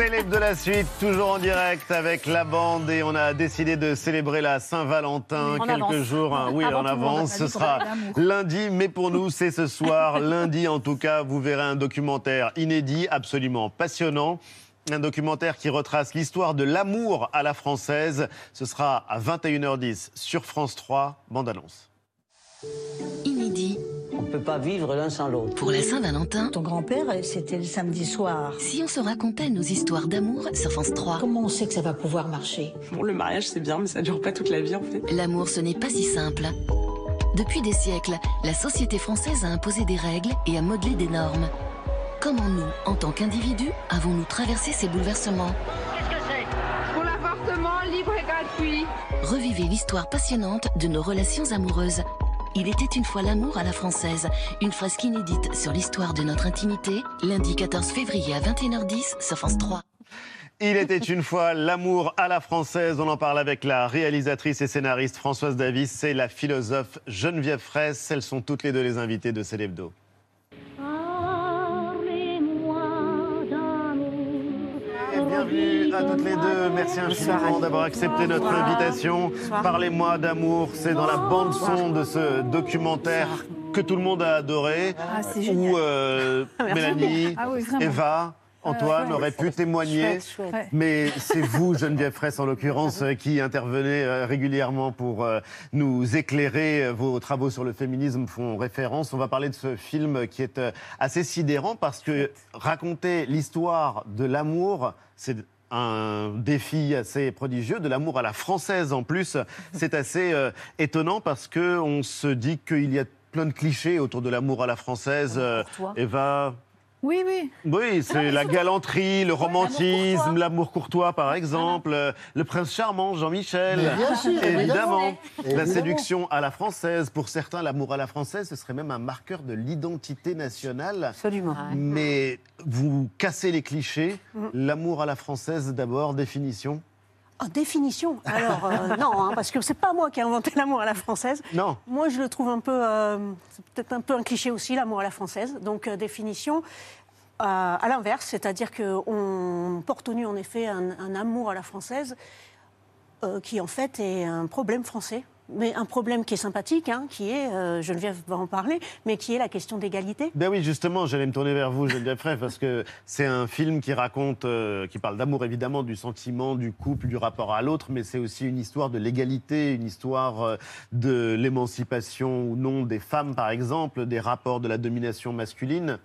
Célèbre de la suite, toujours en direct avec la bande et on a décidé de célébrer la Saint-Valentin En quelques avance. jours. hein. oui, Avant en avance. a Ce sera lundi, mais pour nous, c'est ce soir. lundi, en tout cas, vous verrez un documentaire inédit, absolument passionnant. Un documentaire qui retrace l'histoire de l'amour à la française. Ce sera à 21h10 sur France 3. Bande annonce. Inédit peut pas vivre l'un sans l'autre. pour la Saint-Valentin. Ton grand-père, c'était le samedi soir. Si on se racontait nos histoires d'amour sur France 3. Comment on sait que ça va pouvoir marcher? Bon, le mariage, c'est bien, mais ça dure pas toute la vie, en fait. L'amour, ce n'est pas si simple. Depuis des siècles, la société française a imposé des règles et a modelé des normes. Comment nous, en tant qu'individus, avons-nous traversé ces bouleversements? Pour l'avortement libre et gratuit. Revivez l'histoire passionnante de nos relations amoureuses. Il était une fois l'amour à la française, une fresque inédite sur l'histoire de notre intimité, lundi 14 février à 21h10 sur France 3. Il était une fois l'amour à la française. On en parle avec la réalisatrice et scénariste Françoise Davis et la philosophe Geneviève Fraisse. Elles sont toutes les deux les invitées de Célébdo. Bienvenue à toutes les deux. Merci infiniment d'avoir accepté notre invitation. Parlez-moi d'amour. C'est dans la bande son de ce documentaire que tout le monde a adoré. Ah, c'est Où génial. euh, Mélanie, Ah oui. Eva, Antoine ouais. auraient pu témoigner. Chouette, chouette. Ouais. Mais c'est vous, Geneviève Fraisse, en l'occurrence, euh, qui intervenez euh, régulièrement pour euh, nous éclairer. Vos travaux sur le féminisme font référence. On va parler de ce film qui est assez sidérant parce que raconter l'histoire de l'amour, c'est un défi assez prodigieux, de l'amour à la française en plus. C'est assez euh, étonnant parce que on se dit qu'il y a plein de clichés autour de l'amour à la française. Euh. Eva, Oui, oui. oui, c'est la galanterie, le romantisme, l'amour courtois, par exemple, euh, le prince charmant, Jean-Michel. Mais bien sûr, évidemment. évidemment. La séduction à la française. Pour certains, l'amour à la française, ce serait même un marqueur de l'identité nationale. Absolument. Mais vous cassez les clichés. L'amour à la française, d'abord, définition. En définition Alors, euh, non, hein, parce que c'est pas moi qui ai inventé l'amour à la française. Non. Moi, je le trouve un peu. euh, c'est peut-être un peu un cliché aussi, l'amour à la française. Donc, euh, définition. à l'inverse, c'est-à-dire qu'on porte au nu en effet un, un amour à la française qui en fait est un problème français, mais un problème qui est sympathique, hein, qui est, euh, Geneviève va en parler, mais qui est la question d'égalité. Ben oui, justement, j'allais me tourner vers vous, Geneviève Frey, parce que c'est un film qui raconte, euh, qui parle d'amour évidemment, du sentiment, du couple, du rapport à l'autre, mais c'est aussi une histoire de l'égalité, une histoire euh, de l'émancipation ou non des femmes, par exemple, des rapports de la domination masculine.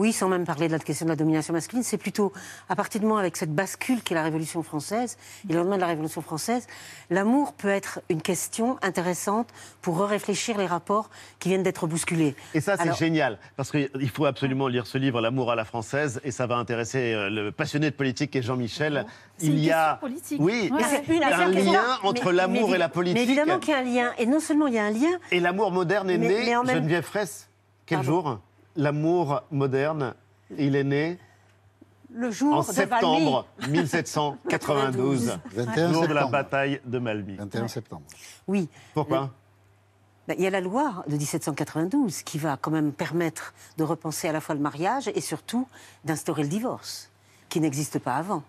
Oui, sans même parler de la question de la domination masculine, c'est plutôt à partir du moment avec cette bascule qu'est la Révolution française, et le lendemain de la Révolution française, l'amour peut être une question intéressante pour réfléchir les rapports qui viennent d'être bousculés. Et ça, c'est Alors- génial, parce qu'il faut absolument lire ce livre, L'amour à la française, et ça va intéresser euh, le passionné de politique qui est Jean-Michel. Il une y a, politique. oui, Ouais. C'est une un lien là. entre Mais- l'amour mais et la politique. Mais évidemment qu'il y a un lien. Et non seulement il y a un lien, Et l'amour moderne est Mais- né, même- Geneviève Fraisse, quel Pardon. jour? L'amour moderne, il est né le jour en de septembre Valmy. 1792, 21 jour de la bataille de Malmy. 21 septembre. Oui. Pourquoi Ben, Il y a la loi de 1792 qui va quand même permettre de repenser à la fois le mariage et surtout d'instaurer le divorce, qui n'existe pas avant.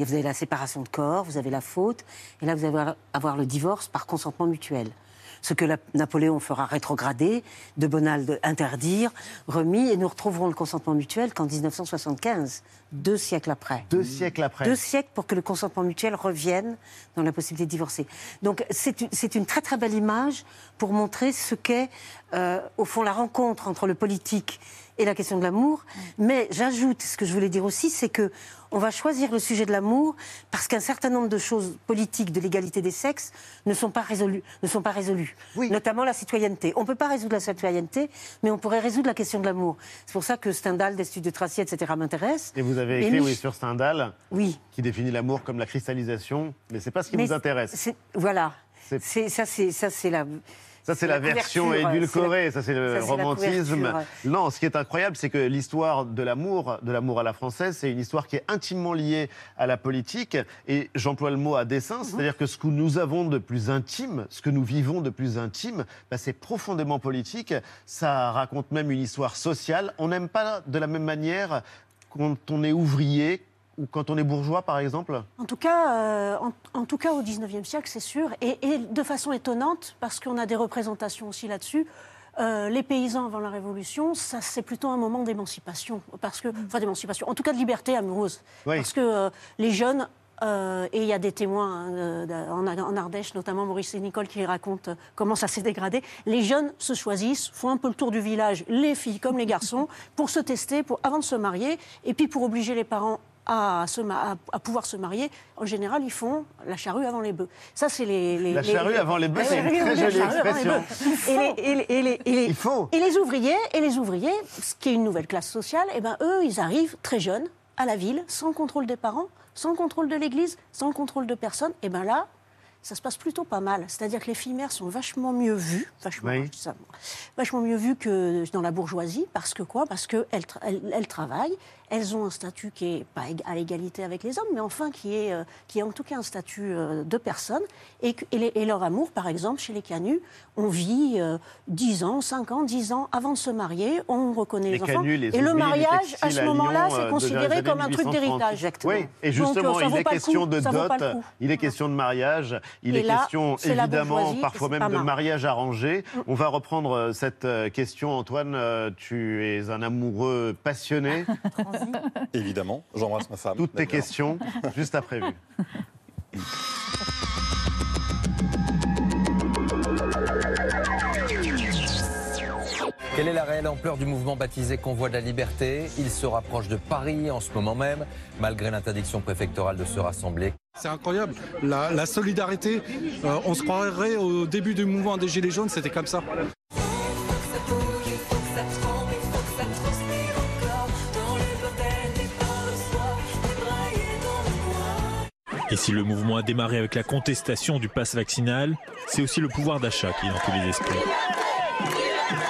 Et vous avez la séparation de corps, vous avez la faute, et là vous allez avoir le divorce par consentement mutuel. Ce que la- Napoléon fera rétrograder, de Bonald interdire, remis, et nous retrouverons le consentement mutuel qu'en 1975, deux siècles après. Deux siècles après. Deux siècles pour que le consentement mutuel revienne dans la possibilité de divorcer. Donc c'est une, c'est une très très belle image pour montrer ce qu'est, euh, au fond, la rencontre entre le politique et la question de l'amour. Mais j'ajoute, ce que je voulais dire aussi, c'est que on va choisir le sujet de l'amour parce qu'un certain nombre de choses politiques de l'égalité des sexes ne sont pas résolues. Ne sont pas résolues. Oui. Notamment la citoyenneté. On ne peut pas résoudre la citoyenneté, mais on pourrait résoudre la question de l'amour. C'est pour ça que Stendhal, d'Estude de Tracy, etc. m'intéresse. Et vous avez écrit oui, sur Stendhal, Oui. qui définit l'amour comme la cristallisation, mais c'est pas ce qui Mais vous intéresse. Voilà. C'est ça, c'est la. Ça, c'est la, version édulcorée, ça, c'est le ça, romantisme. Non, ce qui est incroyable, c'est que l'histoire de l'amour, de l'amour à la française, c'est une histoire qui est intimement liée à la politique. Et j'emploie le mot à Mhm. dessein, c'est-à-dire que ce que nous avons de plus intime, ce que nous vivons de plus intime, bah, c'est profondément politique. Ça raconte même une histoire sociale. On n'aime pas de la même manière quand on est ouvrier ou quand on est bourgeois, par exemple? En tout cas, euh, en, en, tout cas au 19e siècle, c'est sûr. Et, et, de façon étonnante, parce qu'on a des représentations aussi là-dessus. Euh, les paysans avant la Révolution, ça c'est plutôt un moment d'émancipation, parce que, enfin d'émancipation, en tout cas de liberté amoureuse, oui. parce que euh, les jeunes euh, et il y a des témoins hein, en, en, Ardèche, notamment Maurice et Nicole, qui racontent comment ça s'est dégradé. Les jeunes se choisissent, font un peu le tour du village, les filles comme les garçons, pour se tester, pour, avant de se marier, et puis pour obliger les parents à, se, à, à, pouvoir se marier, en général, ils font la charrue avant les bœufs. Ça, c'est les, les, La charrue les, avant les bœufs, c'est une très jolie expression. Il faut. Et les ouvriers, et les ouvriers, ce qui est une nouvelle classe sociale, et ben, eux, ils arrivent très jeunes à la ville, sans contrôle des parents, sans contrôle de l'Église, sans contrôle de personne, et bien là, ça se passe plutôt pas mal. C'est-à-dire que les filles mères sont vachement mieux vues, vachement, oui. ça, vachement mieux vues que dans la bourgeoisie, parce que quoi? Parce qu'elles elles, elles travaillent, elles ont un statut qui est pas à égalité avec les hommes, mais enfin qui est, euh, qui est en tout cas un statut euh, de personne. Et, et, les, et, leur amour, par exemple, chez les canuts, on vit euh, 10 ans, 5 ans, 10 ans avant de se marier, on reconnaît les, les enfants. Canus, les et le mariage, à ce moment-là, c'est considéré comme un truc d'héritage. Oui, et justement, Donc, il est question de dot, il est question de mariage, il est là, question évidemment parfois même de mariage arrangé. Mm. On va reprendre euh, cette question. Antoine, euh, tu es un amoureux passionné. Évidemment, j'embrasse ma femme. Toutes tes questions, juste après vue. Quelle est la réelle ampleur du mouvement baptisé Convoi de la Liberté? Il se rapproche de Paris en ce moment même, malgré l'interdiction préfectorale de se rassembler. C'est incroyable, la, la solidarité, euh, on se croirait au début du mouvement des Gilets jaunes, c'était comme ça. Et si le mouvement a démarré avec la contestation du pass vaccinal, c'est aussi le pouvoir d'achat qui est dans tous les esprits.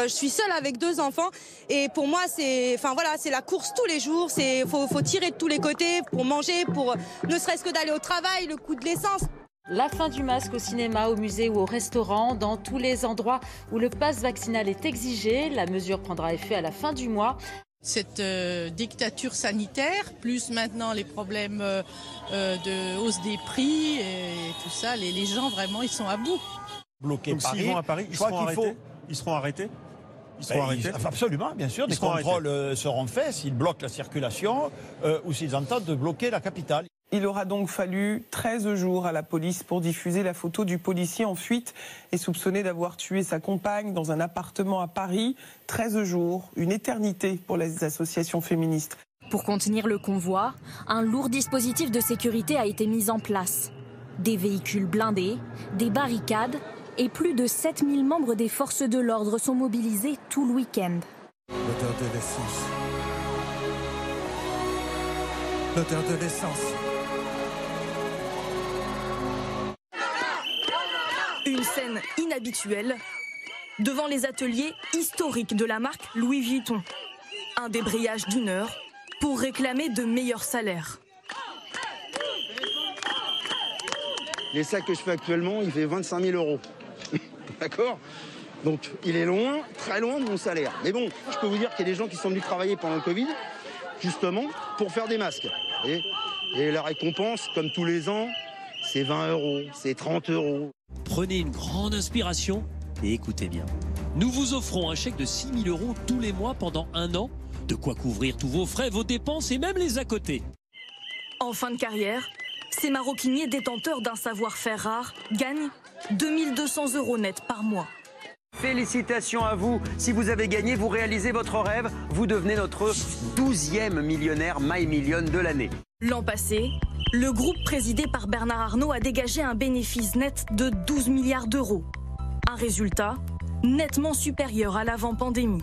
Je suis seule avec deux enfants et pour moi c'est enfin voilà, c'est la course tous les jours, c'est faut, faut tirer de tous les côtés pour manger, pour ne serait-ce que d'aller au travail, le coût de l'essence. La fin du masque au cinéma, au musée ou au restaurant, dans tous les endroits où le pass vaccinal est exigé. La mesure prendra effet à la fin du mois. Cette euh, dictature sanitaire, plus maintenant les problèmes euh, de hausse des prix et tout ça, les, les, gens vraiment ils sont à bout. Bloqués Donc Paris, s'ils vont à Paris, ils seront arrêtés. faut. Ils seront arrêtés. Ils seront Ben, arrêtés. ils- absolument, bien sûr. Ils des seront contrôles euh, seront faits s'ils bloquent la circulation euh, ou s'ils entendent de bloquer la capitale. Il aura donc fallu 13 jours à la police pour diffuser la photo du policier en fuite et soupçonné d'avoir tué sa compagne dans un appartement à Paris. 13 jours, une éternité pour les associations féministes. Pour contenir le convoi, un lourd dispositif de sécurité a été mis en place. Des véhicules blindés, des barricades et plus de 7000 membres des forces de l'ordre sont mobilisés tout le week-end. L'odeur de l'essence. L'odeur de l'essence. Une scène inhabituelle devant les ateliers historiques de la marque Louis Vuitton. Un débrayage d'une heure pour réclamer de meilleurs salaires. Les sacs que je fais actuellement, il fait 25 000 euros. D'accord? Donc il est loin, très loin de mon salaire. Mais bon, je peux vous dire qu'il y a des gens qui sont venus travailler pendant le Covid, justement, pour faire des masques. Et, et la récompense, comme tous les ans, c'est 20 euros, c'est 30 euros. Prenez une grande inspiration et écoutez bien. Nous vous offrons un chèque de 6 000 euros tous les mois pendant un an. De quoi couvrir tous vos frais, vos dépenses et même les à côté. En fin de carrière, ces maroquiniers détenteurs d'un savoir-faire rare gagnent 2200 euros net par mois. Félicitations à vous. Si vous avez gagné, vous réalisez votre rêve. Vous devenez notre 12e millionnaire My Million de l'année. L'an passé, le groupe présidé par Bernard Arnault a dégagé un bénéfice net de 12 milliards d'euros. Un résultat nettement supérieur à l'avant-pandémie.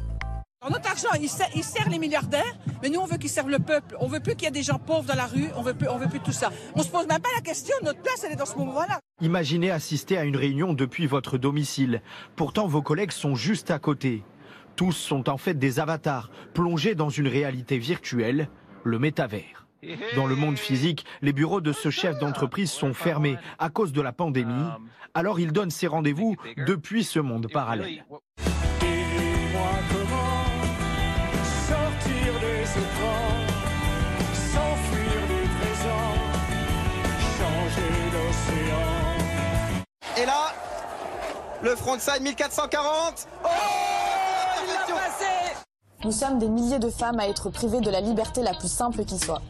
Notre argent, il sert, il sert les milliardaires, mais nous, on veut qu'il serve le peuple. On veut plus qu'il y ait des gens pauvres dans la rue. On veut plus, on veut plus tout ça. On se pose même pas la question. Notre place, elle est dans ce moment-là. Imaginez assister à une réunion depuis votre domicile. Pourtant, vos collègues sont juste à côté. Tous sont en fait des avatars, plongés dans une réalité virtuelle, le métavers. Dans le monde physique, les bureaux de ce chef d'entreprise sont fermés à cause de la pandémie, alors il donne ses rendez-vous depuis ce monde parallèle. Et là, le frontside 1440. Oh, il a passé Nous sommes des milliers de femmes à être privées de la liberté la plus simple qui soit.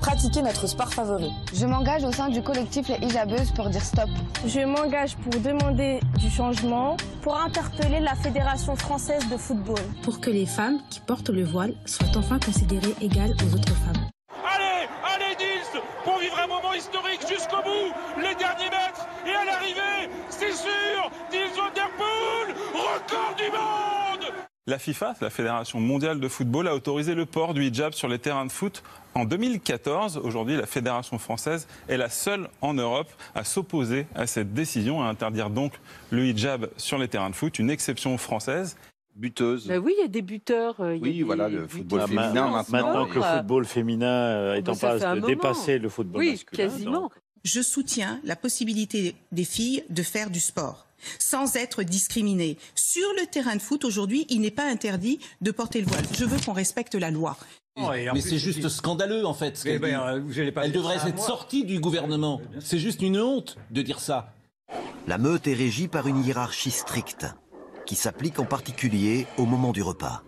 Pratiquer notre sport favori. Je m'engage au sein du collectif Les Hijabeuses pour dire stop. Je m'engage pour demander du changement, pour interpeller la Fédération française de football. Pour que les femmes qui portent le voile soient enfin considérées égales aux autres femmes. Allez, allez Nils, pour vivre un moment historique jusqu'au bout, les derniers mètres, la FIFA, la Fédération mondiale de football, a autorisé le port du hijab sur les terrains de foot en 2014. Aujourd'hui, la Fédération française est la seule en Europe à s'opposer à cette décision, à interdire donc le hijab sur les terrains de foot, une exception française. Buteuse. oui, il y a des buteurs. il y a oui, des voilà, le football buteurs féminin maintenant. Maintenant que le football féminin euh, est bah, en passe de dépasser le football Oui, masculin. quasiment. donc- Je soutiens la possibilité des filles de faire du sport sans être discriminées. Sur le terrain de foot, aujourd'hui, il n'est pas interdit de porter le voile. Je veux qu'on respecte la loi. Mais c'est juste scandaleux en fait. ce Eh ben, euh, vous allez pas Elle devrait être sortie du gouvernement. C'est juste une honte de dire ça. La meute est régie par une hiérarchie stricte, qui s'applique en particulier au moment du repas.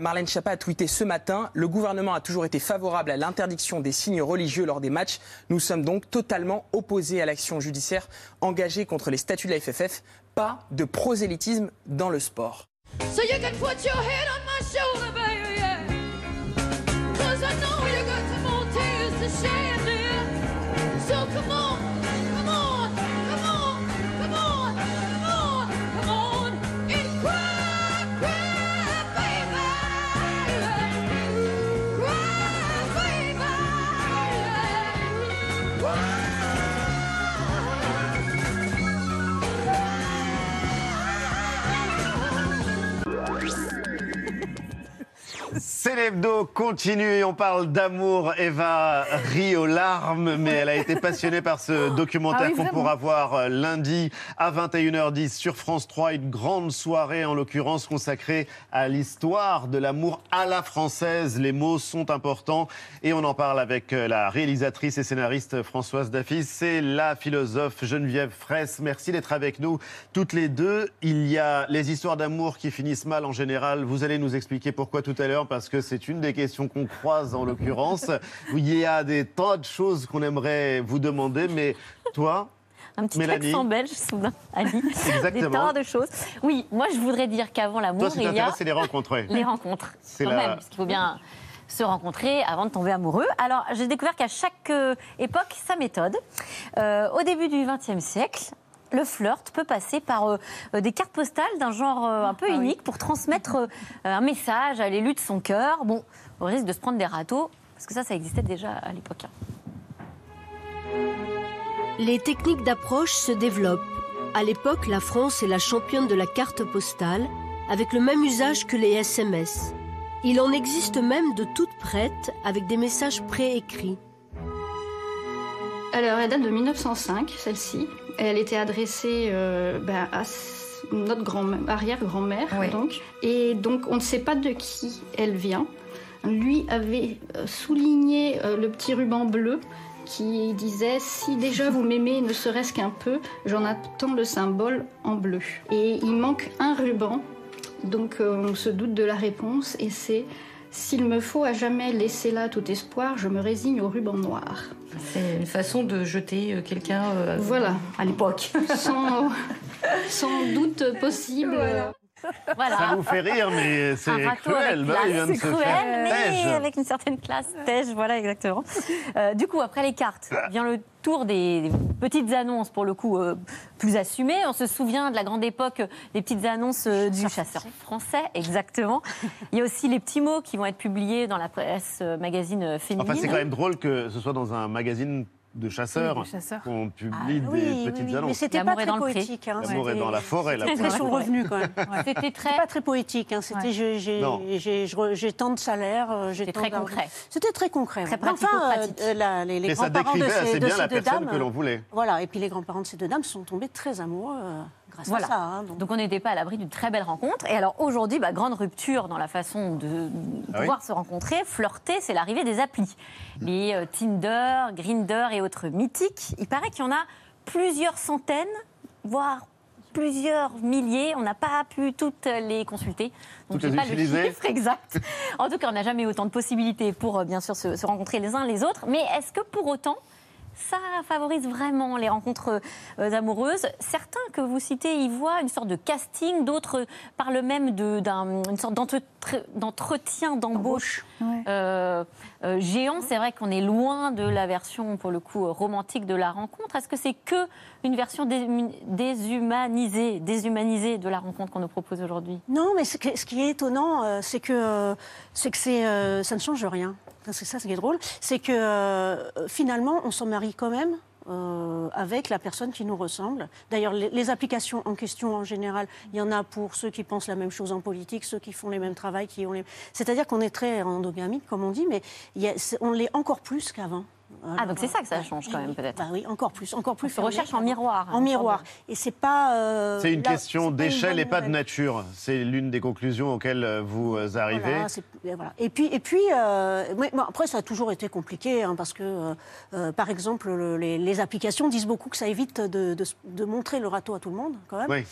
Marlène Schiappa a tweeté ce matin Le gouvernement a toujours été favorable à l'interdiction des signes religieux lors des matchs. Nous sommes donc totalement opposés à l'action judiciaire engagée contre les statuts de la FFF. Pas de prosélytisme dans le sport. C'est l'hebdo continue et on parle d'amour. Eva rit aux larmes, mais elle a été passionnée par ce documentaire Ah oui, qu'on pourra voir euh, lundi à 21h10 sur France 3. Une grande soirée, en l'occurrence, consacrée à l'histoire de l'amour à la française. Les mots sont importants et on en parle avec euh, la réalisatrice et scénariste Françoise Daffy. C'est la philosophe Geneviève Fraisse. Merci d'être avec nous toutes les deux. Il y a les histoires d'amour qui finissent mal en général. Vous allez nous expliquer pourquoi tout à l'heure, parce que c'est une des questions qu'on croise en l'occurrence. Il y a des tas de choses qu'on aimerait vous demander, mais toi, Un petit Mélanie. accent belge, soudain, Ali. Exactement. Des tas de choses. Oui, moi, je voudrais dire qu'avant l'amour, il y a c'est les rencontres. ouais. les rencontres. C'est Quand la- même, parce qu'il faut bien se rencontrer avant de tomber amoureux. Alors, j'ai découvert qu'à chaque euh, époque, sa méthode. Euh, au début du XXe siècle, le flirt peut passer par euh, des cartes postales d'un genre euh, un peu unique pour transmettre euh, un message à l'élu de son cœur. Bon, au risque de se prendre des râteaux, parce que ça, ça existait déjà à l'époque. hein. Les techniques d'approche se développent. À l'époque, la France est la championne de la carte postale, avec le même usage que les SMS. Il en existe même de toutes prêtes, avec des messages préécrits. Alors, elle date de 1905, celle-ci. Elle était adressée euh, ben, à notre grand arrière-grand-mère, donc. Et donc, on ne sait pas de qui elle vient. Lui avait euh, souligné euh, le petit ruban bleu qui disait Si déjà vous m'aimez ne serait-ce qu'un peu, j'en attends le symbole en bleu. Et il manque un ruban, donc on se doute de la réponse, et c'est S'il me faut à jamais laisser là tout espoir, je me résigne au ruban noir. C'est une façon de jeter euh, quelqu'un euh, Voilà. à l'époque. sans, sans doute possible. Voilà. Ça vous fait rire, mais c'est cruel. bah, C'est cruel, mais avec une certaine classe. Tège, voilà, exactement. Euh, du coup, après les cartes, vient le tour des, petites annonces, pour le coup, euh, plus assumées. On se souvient de la grande époque des petites annonces euh, du chasseur français, exactement. Il y a aussi les petits mots qui vont être publiés dans la presse euh, magazine féminine. Enfin, c'est quand même drôle que ce soit dans un magazine de chasseurs Oui, de chasseurs. qu'on publie Ah, des oui, petites oui, oui. annonces. Mais c'était pas très dans poétique. Hein, L'amour est dans la forêt, C'était très sur revenu, quand même. Ouais. C'était très- pas très poétique. Hein. C'était j'ai- j'ai tant de salaire. euh, j'ai C'était très concret. C'était très concret. Très ouais. Mais enfin, pratico-pratique. euh, la- les, les Mais ça grands-parents de ces, assez de bien ces la deux personne dames. que l'on voulait. Voilà. Et puis les grands-parents de ces deux dames sont tombés très amoureux euh, grâce Voilà. à ça. hein, donc. Donc on n'était pas à l'abri d'une très belle rencontre. Et alors aujourd'hui, bah, grande rupture dans la façon de Ah pouvoir se rencontrer, flirter, c'est l'arrivée des applis. Les euh, Tinder, Grinder et autres mythiques. Il paraît qu'il y en a plusieurs centaines, voire plusieurs milliers. On n'a pas pu toutes les consulter. Donc, Toutes les j'ai pas utiliser le chiffre exact. En tout cas, on n'a jamais eu autant de possibilités pour, euh, bien sûr, se, se rencontrer les uns les autres. Mais est-ce que pour autant, ça favorise vraiment les rencontres euh, amoureuses. Certains que vous citez y voient une sorte de casting, d'autres parlent même d'une sorte d'entre- d'entretien d'embauche euh, euh, géant. C'est vrai qu'on est loin de la version, pour le coup, euh, romantique de la rencontre. Est-ce que c'est que une version déshumanisée, déshumanisée de la rencontre qu'on nous propose aujourd'hui? Non, mais ce qui est étonnant, euh, c'est que, c'est que ça ne change rien. C'est ça ce qui est drôle. C'est que finalement, on s'en marie quand même. Euh, avec la personne qui nous ressemble. D'ailleurs, les, applications en question, en général, il y en a pour ceux qui pensent la même chose en politique, ceux qui font les mêmes travaux, qui ont les... C'est-à-dire qu'on est très endogamique, comme on dit, mais on l'est encore plus qu'avant. Ah, donc c'est ça que ça change quand même, peut-être. Bah oui, encore plus, encore plus. On recherche en miroir. En miroir. Et c'est pas. euh, C'est une là, question d'échelle et pas de nature. C'est l'une des conclusions auxquelles euh, vous euh, arrivez. Voilà, et voilà. Et puis, et puis euh, mais- après, ça a toujours été compliqué, hein, parce que, euh, par exemple, le- les, les applications disent beaucoup que ça évite de, de- de montrer le râteau à tout le monde, quand même. Oui.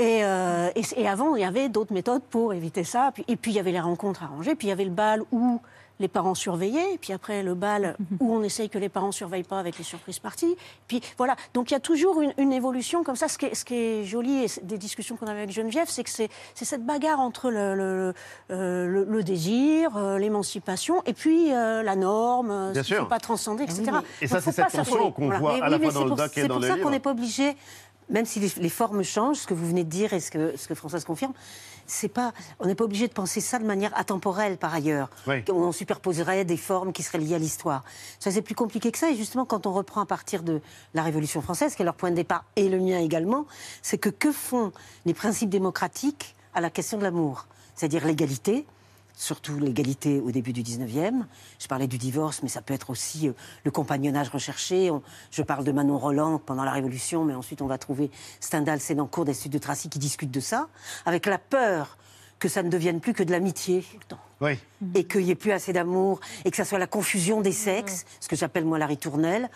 Et, euh, et, et avant, il y avait d'autres méthodes pour éviter ça. Puis- et puis, il y avait les rencontres arrangées. Puis, il y avait le bal où les parents surveillaient. Et puis après, le bal où on essaye que les parents ne surveillent pas avec les surprises parties. Puis voilà. Donc, il y a toujours une, une évolution comme ça. Ce qui est, ce qui est joli, et c'est des discussions qu'on avait avec Geneviève, c'est que c'est c'est cette bagarre entre le, le, euh, le- le désir, euh, l'émancipation, et puis euh, la norme, Bien ce ne sûr. faut pas transcender, etc. Et ça, c'est faut cette pas tension qu'on Voilà. voit Mais à la oui, fois mais dans c'est le pour- doc et C'est dans pour le ça qu'on livre. n'est pas obligé, même si les, les formes changent, ce que vous venez de dire et ce que, ce que Françoise confirme, c'est pas, on n'est pas obligé de penser ça de manière atemporelle par ailleurs. Oui. On superposerait des formes qui seraient liées à l'histoire. Ça, c'est plus compliqué que ça. Et justement, quand on reprend à partir de la Révolution française, qui est leur point de départ, et le mien également, c'est que que font les principes démocratiques à la question de l'amour? C'est-à-dire l'égalité, surtout l'égalité au début du 19e. Je parlais du divorce, mais ça peut être aussi euh, le compagnonnage recherché. Je parle de Manon Roland pendant la Révolution, mais ensuite on va trouver Stendhal, Sénancourt, des études de Tracy qui discutent de ça, avec la peur que ça ne devienne plus que de l'amitié. Oui. Et qu'il n'y ait plus assez d'amour, et que ça soit la confusion des sexes, ce que j'appelle moi la ritournelle.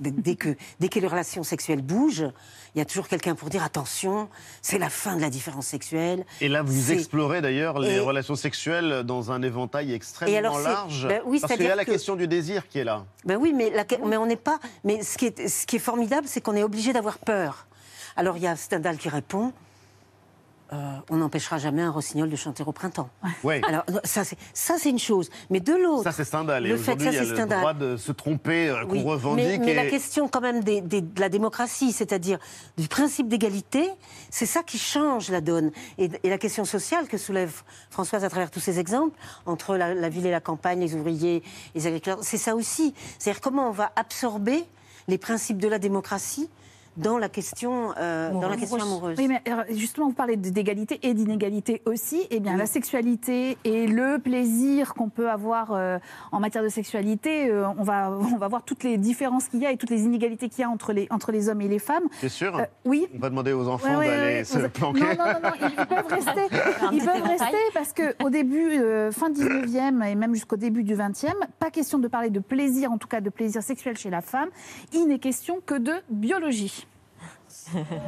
Dès que, dès que les relations sexuelles bougent, il y a toujours quelqu'un pour dire attention, c'est la fin de la différence sexuelle. Et là, vous explorez d'ailleurs les Et- relations sexuelles dans un éventail extrêmement Et alors, large. ben oui, parce qu'il y a la que- question du désir qui est là. Ben oui, mais, la- mais on n'est pas. Mais ce qui est, ce qui est formidable, c'est qu'on est obligé d'avoir peur. Alors il y a Stendhal qui répond. Euh, on n'empêchera jamais un rossignol de chanter au printemps. Oui. Alors ça c'est ça c'est une chose, mais de l'autre. Ça, c'est Stendhal. Et le fait aujourd'hui, il y a le Stendhal. droit de se tromper euh, qu'on Oui, revendique. Mais, mais la question quand même des- des- de la démocratie, c'est-à-dire du principe d'égalité, c'est ça qui change la donne. Et, et la question sociale que soulève Françoise à travers tous ces exemples, entre la, la ville et la campagne, les ouvriers, les agriculteurs, c'est ça aussi. C'est-à-dire comment on va absorber les principes de la démocratie dans la question, euh, dans la question amoureuse. Oui, mais alors, justement, vous parlez d'égalité et d'inégalité aussi. Eh bien, Oui. la sexualité et le plaisir qu'on peut avoir euh, en matière de sexualité, euh, on, va, on va voir toutes les différences qu'il y a et toutes les inégalités qu'il y a entre les, entre les hommes et les femmes. C'est sûr Euh, Oui. On va demander aux enfants Ouais, d'aller ouais, se vous- planquer. Non, non, non, non, ils, peuvent rester. Ils peuvent rester parce qu'au début, euh, fin 19e et même jusqu'au début du 20e, pas question de parler de plaisir, en tout cas de plaisir sexuel chez la femme. Il n'est question que de biologie.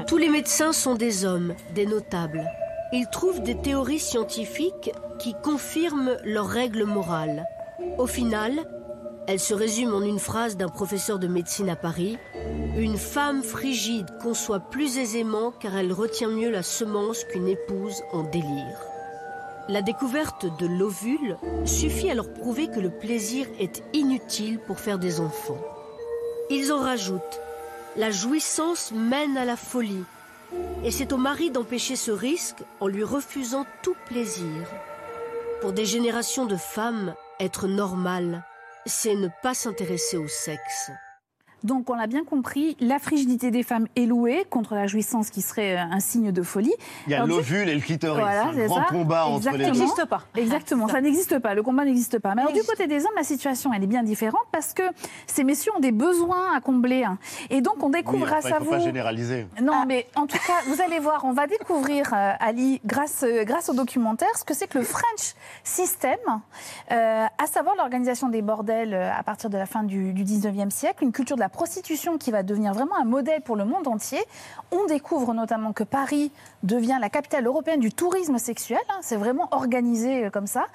Tous les médecins sont des hommes, des notables. Ils trouvent des théories scientifiques qui confirment leurs règles morales. Au final, elles se résument en une phrase d'un professeur de médecine à Paris. Une femme frigide conçoit plus aisément car elle retient mieux la semence qu'une épouse en délire. La découverte de l'ovule suffit à leur prouver que le plaisir est inutile pour faire des enfants. Ils en rajoutent la jouissance mène à la folie. Et c'est au mari d'empêcher ce risque en lui refusant tout plaisir. Pour des générations de femmes, être normal, c'est ne pas s'intéresser au sexe. Donc, on l'a bien compris, la frigidité des femmes est louée contre la jouissance qui serait euh, un signe de folie. Il y a l'ovule et le clitoris. Voilà, un grand ça. combat entre les deux. Exactement. Exactement, ça n'existe pas. Le combat n'existe pas. Mais alors, du côté des hommes, la situation, elle est bien différente parce que ces messieurs ont des besoins à combler. hein. Et donc, on Oui, découvre enfin, grâce il à ne faut vous. pas généraliser. Non, mais en tout cas, vous allez voir, on va découvrir, euh, Ali, grâce, euh, grâce au documentaire, ce que c'est que le French System, euh, à savoir l'organisation des bordels à partir de la fin du, du 19e siècle, une culture de la prostitution qui va devenir vraiment un modèle pour le monde entier. On découvre notamment que Paris devient la capitale européenne du tourisme sexuel. hein, c'est vraiment organisé euh, comme ça.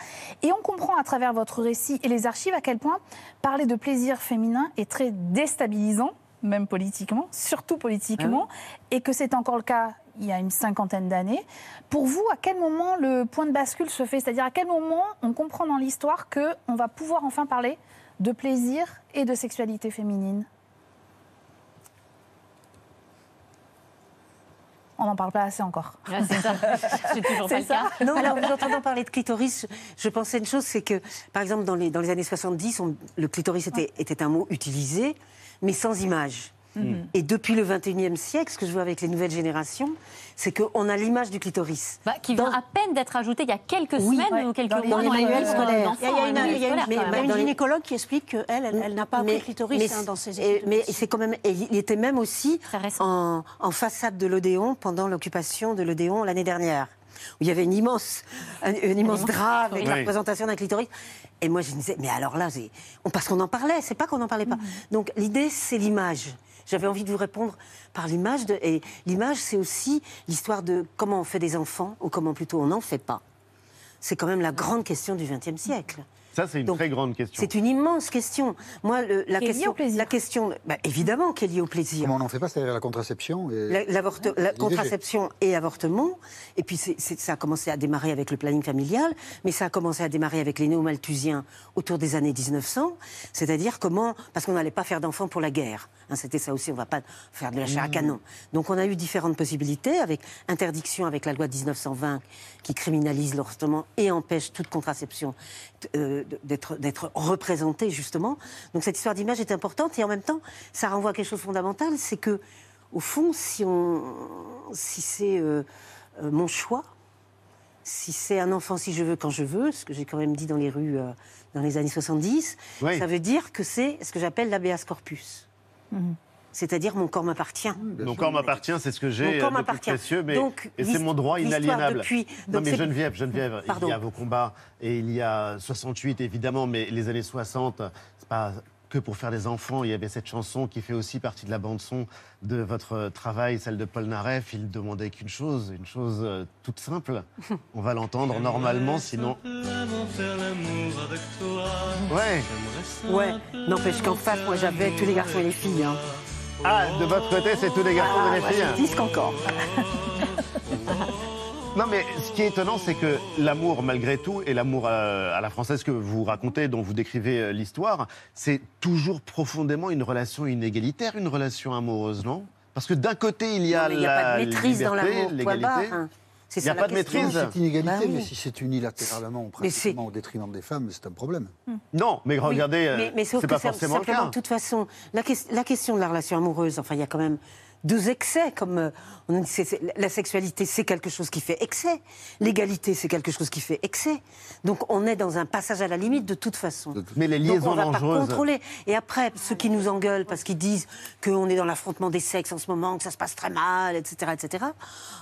Et on comprend à travers votre récit et les archives à quel point parler de plaisir féminin est très déstabilisant, même politiquement, surtout politiquement, et que c'est encore le cas il y a une cinquantaine d'années. Pour vous, à quel moment le point de bascule se fait? C'est-à-dire à quel moment on comprend dans l'histoire qu'on va pouvoir enfin parler de plaisir et de sexualité féminine? On n'en parle pas assez encore. Ouais, c'est ça. C'est toujours pas C'est le cas. ça Non, alors vous entendant parler de clitoris, je pensais une chose, c'est que, par exemple, dans les, dans les années 70, on- le clitoris était, était un mot utilisé, mais sans image. Mhm. Et depuis le 21e siècle, ce que je vois avec les nouvelles générations, c'est qu'on a l'image du clitoris. Bah, qui vient à peine d'être ajouté il y a quelques Oui, semaines ouais. ou quelques Dans mois dans les manuels scolaires. Il y a une, dans il y a une- scolaires, il y a quand même. une dans les- gynécologue qui explique qu'elle, elle, elle n'a pas appris le clitoris mais- hein, dans ses études. Mais c'est quand même, et il était même aussi en, en façade de l'Odéon pendant l'occupation de l'Odéon l'année dernière, où il y avait une immense, un, un immense drap avec la Oui. représentation d'un clitoris. Et moi, je me disais, mais alors là, on- parce qu'on en parlait, c'est pas qu'on n'en parlait pas. Donc l'idée, c'est l'image. J'avais envie de vous répondre par l'image. Et l'image, c'est aussi l'histoire de comment on fait des enfants, ou comment plutôt on n'en fait pas. C'est quand même la grande question du XXe siècle. Ça, c'est une Donc, très grande question. C'est une immense question. Moi, le- la Qui est liée question, au plaisir. la question, bah, évidemment, qui est liée au plaisir. Comment on n'en fait pas C'est-à-dire la contraception et... La, contraception et avortement. Et puis ça a commencé à démarrer avec le planning familial, mais ça a commencé à démarrer avec les néo-malthusiens autour des années 1900. C'est-à-dire comment, parce qu'on n'allait pas faire d'enfants pour la guerre. Hein, C'était ça aussi, on ne va pas faire de la chair à canon. Donc on a eu différentes possibilités, avec interdiction avec la loi de 1920 qui criminalise l'avortement et empêche toute contraception euh, d'être d'être représentée justement. Donc cette histoire d'image est importante et en même temps, ça renvoie à quelque chose de fondamental, c'est que au fond, si, on, si c'est euh, euh, mon choix, si c'est un enfant si je veux quand je veux, ce que j'ai quand même dit dans les rues euh, dans les années 70, Oui. ça veut dire que c'est ce que j'appelle l'habeas corpus. C'est-à-dire mon corps m'appartient. Mon corps m'appartient, c'est ce que j'ai Mon corps euh, de plus précieux, mais Donc, et c'est mon droit inaliénable. depuis- non mais Geneviève, Geneviève, il y a vos combats et il y a 68 évidemment, mais les années 60, c'est pas que pour faire des enfants. Il y avait cette chanson qui fait aussi partie de la bande son de votre travail, celle de Paul Naref. Il demandait qu'une chose, une chose euh, toute simple. On va l'entendre normalement, sinon. Ouais. Ouais, n'empêche qu'en face, moi j'avais tous les garçons et les filles. hein. Ah, de votre côté, c'est tous les garçons Ah, ouais, filles. disque encore. Non, mais ce qui est étonnant, c'est que l'amour, malgré tout, et l'amour à la française que vous racontez, dont vous décrivez euh, l'histoire, c'est toujours profondément une relation inégalitaire, une relation amoureuse, non? Parce que d'un côté, il y a Non, mais il n'y a la pas de maîtrise dans liberté, l'amour, point barre, l'égalité. hein. C'est Il n'y a pas de maîtrise. C'est inégalité, Bah oui. mais si c'est unilatéralement ou principalement au détriment des femmes, c'est un problème. Non, mais Oui, regardez, euh, mais, mais sauf c'est que pas ça- forcément le simplement, cas. de toute façon, la, la question de la relation amoureuse, enfin, il y a quand même deux excès. Comme euh, on dit, c'est- c'est- la sexualité, c'est quelque chose qui fait excès. L'égalité, c'est quelque chose qui fait excès. Donc, on est dans un passage à la limite de toute façon. Mais les Donc, liaisons on va pas dangereuses. contrôler. Et après, ceux qui nous engueulent parce qu'ils disent qu'on est dans l'affrontement des sexes en ce moment, que ça se passe très mal, etc., etc.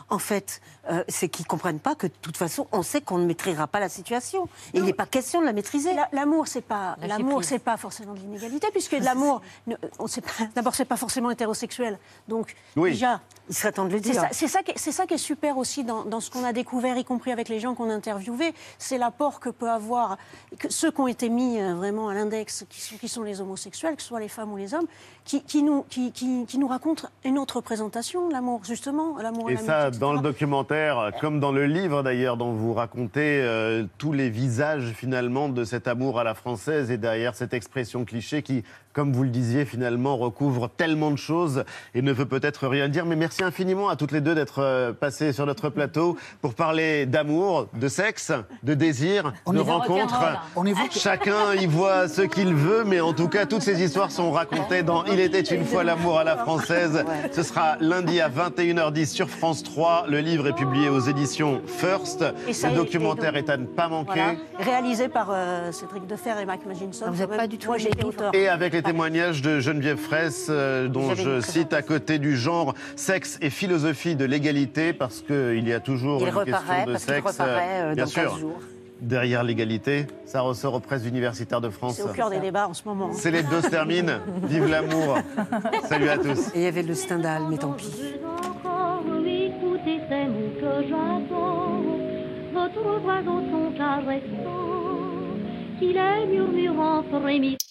En fait, euh, c'est qu'ils comprennent pas que de toute façon, on sait qu'on ne maîtrisera pas la situation. Et il n'est pas question de la maîtriser. La- L'amour, c'est pas l'amour, c'est pas forcément de l'inégalité, puisque l'amour, sait pas. D'abord, c'est pas forcément hétérosexuel. Donc Oui. déjà, Il serait temps de le c'est dire. ça, c'est ça, qui est- c'est ça qui est super aussi dans, dans ce qu'on a découvert, y compris avec les gens qu'on a interviewés, c'est l'apport que peut avoir que ceux qui ont été mis euh, vraiment à l'index, qui, sont- qui sont les homosexuels, que ce soit les femmes ou les hommes, qui, qui nous, qui, qui- qui nous racontent une autre représentation de l'amour, justement, l'amour et ça, etc. dans le documentaire, comme dans le livre d'ailleurs, dont vous racontez euh, tous les visages finalement de cet amour à la française et derrière cette expression cliché qui, comme vous le disiez, finalement recouvre tellement de choses et ne veut peut-être rien dire. Mais merci infiniment à toutes les deux d'être euh, passées sur notre plateau pour parler d'amour, de sexe, de désir, de rencontres. On évoque- Chacun y voit ce qu'il veut, mais en tout cas, toutes ces histoires sont racontées dans Il était une fois l'amour à la française. Ce sera lundi à 21h10 sur France 3. Le livre est publié aux éditions First. Et ça Le documentaire est à ne pas manquer. Voilà, réalisé par euh, Cédric Defer et Mac Maginson. Vous êtes pas du tout Moi, auteur. Et avec les témoignages de Geneviève Fraisse, euh, dont je cite à côté du genre sexe et philosophie de l'égalité, parce qu'il y a toujours Il une reparaît, question de parce qu'il sexe. reparaît euh, bien dans sûr. 15 jours. derrière l'égalité. Ça ressort aux presses universitaires de France. C'est au cœur des débats en ce moment. C'est les deux se terminent. Vive l'amour. Salut à tous. Et il y avait le Stendhal, mais tant pis. Votre voix son caressant, qu'il est murmurant frémissant.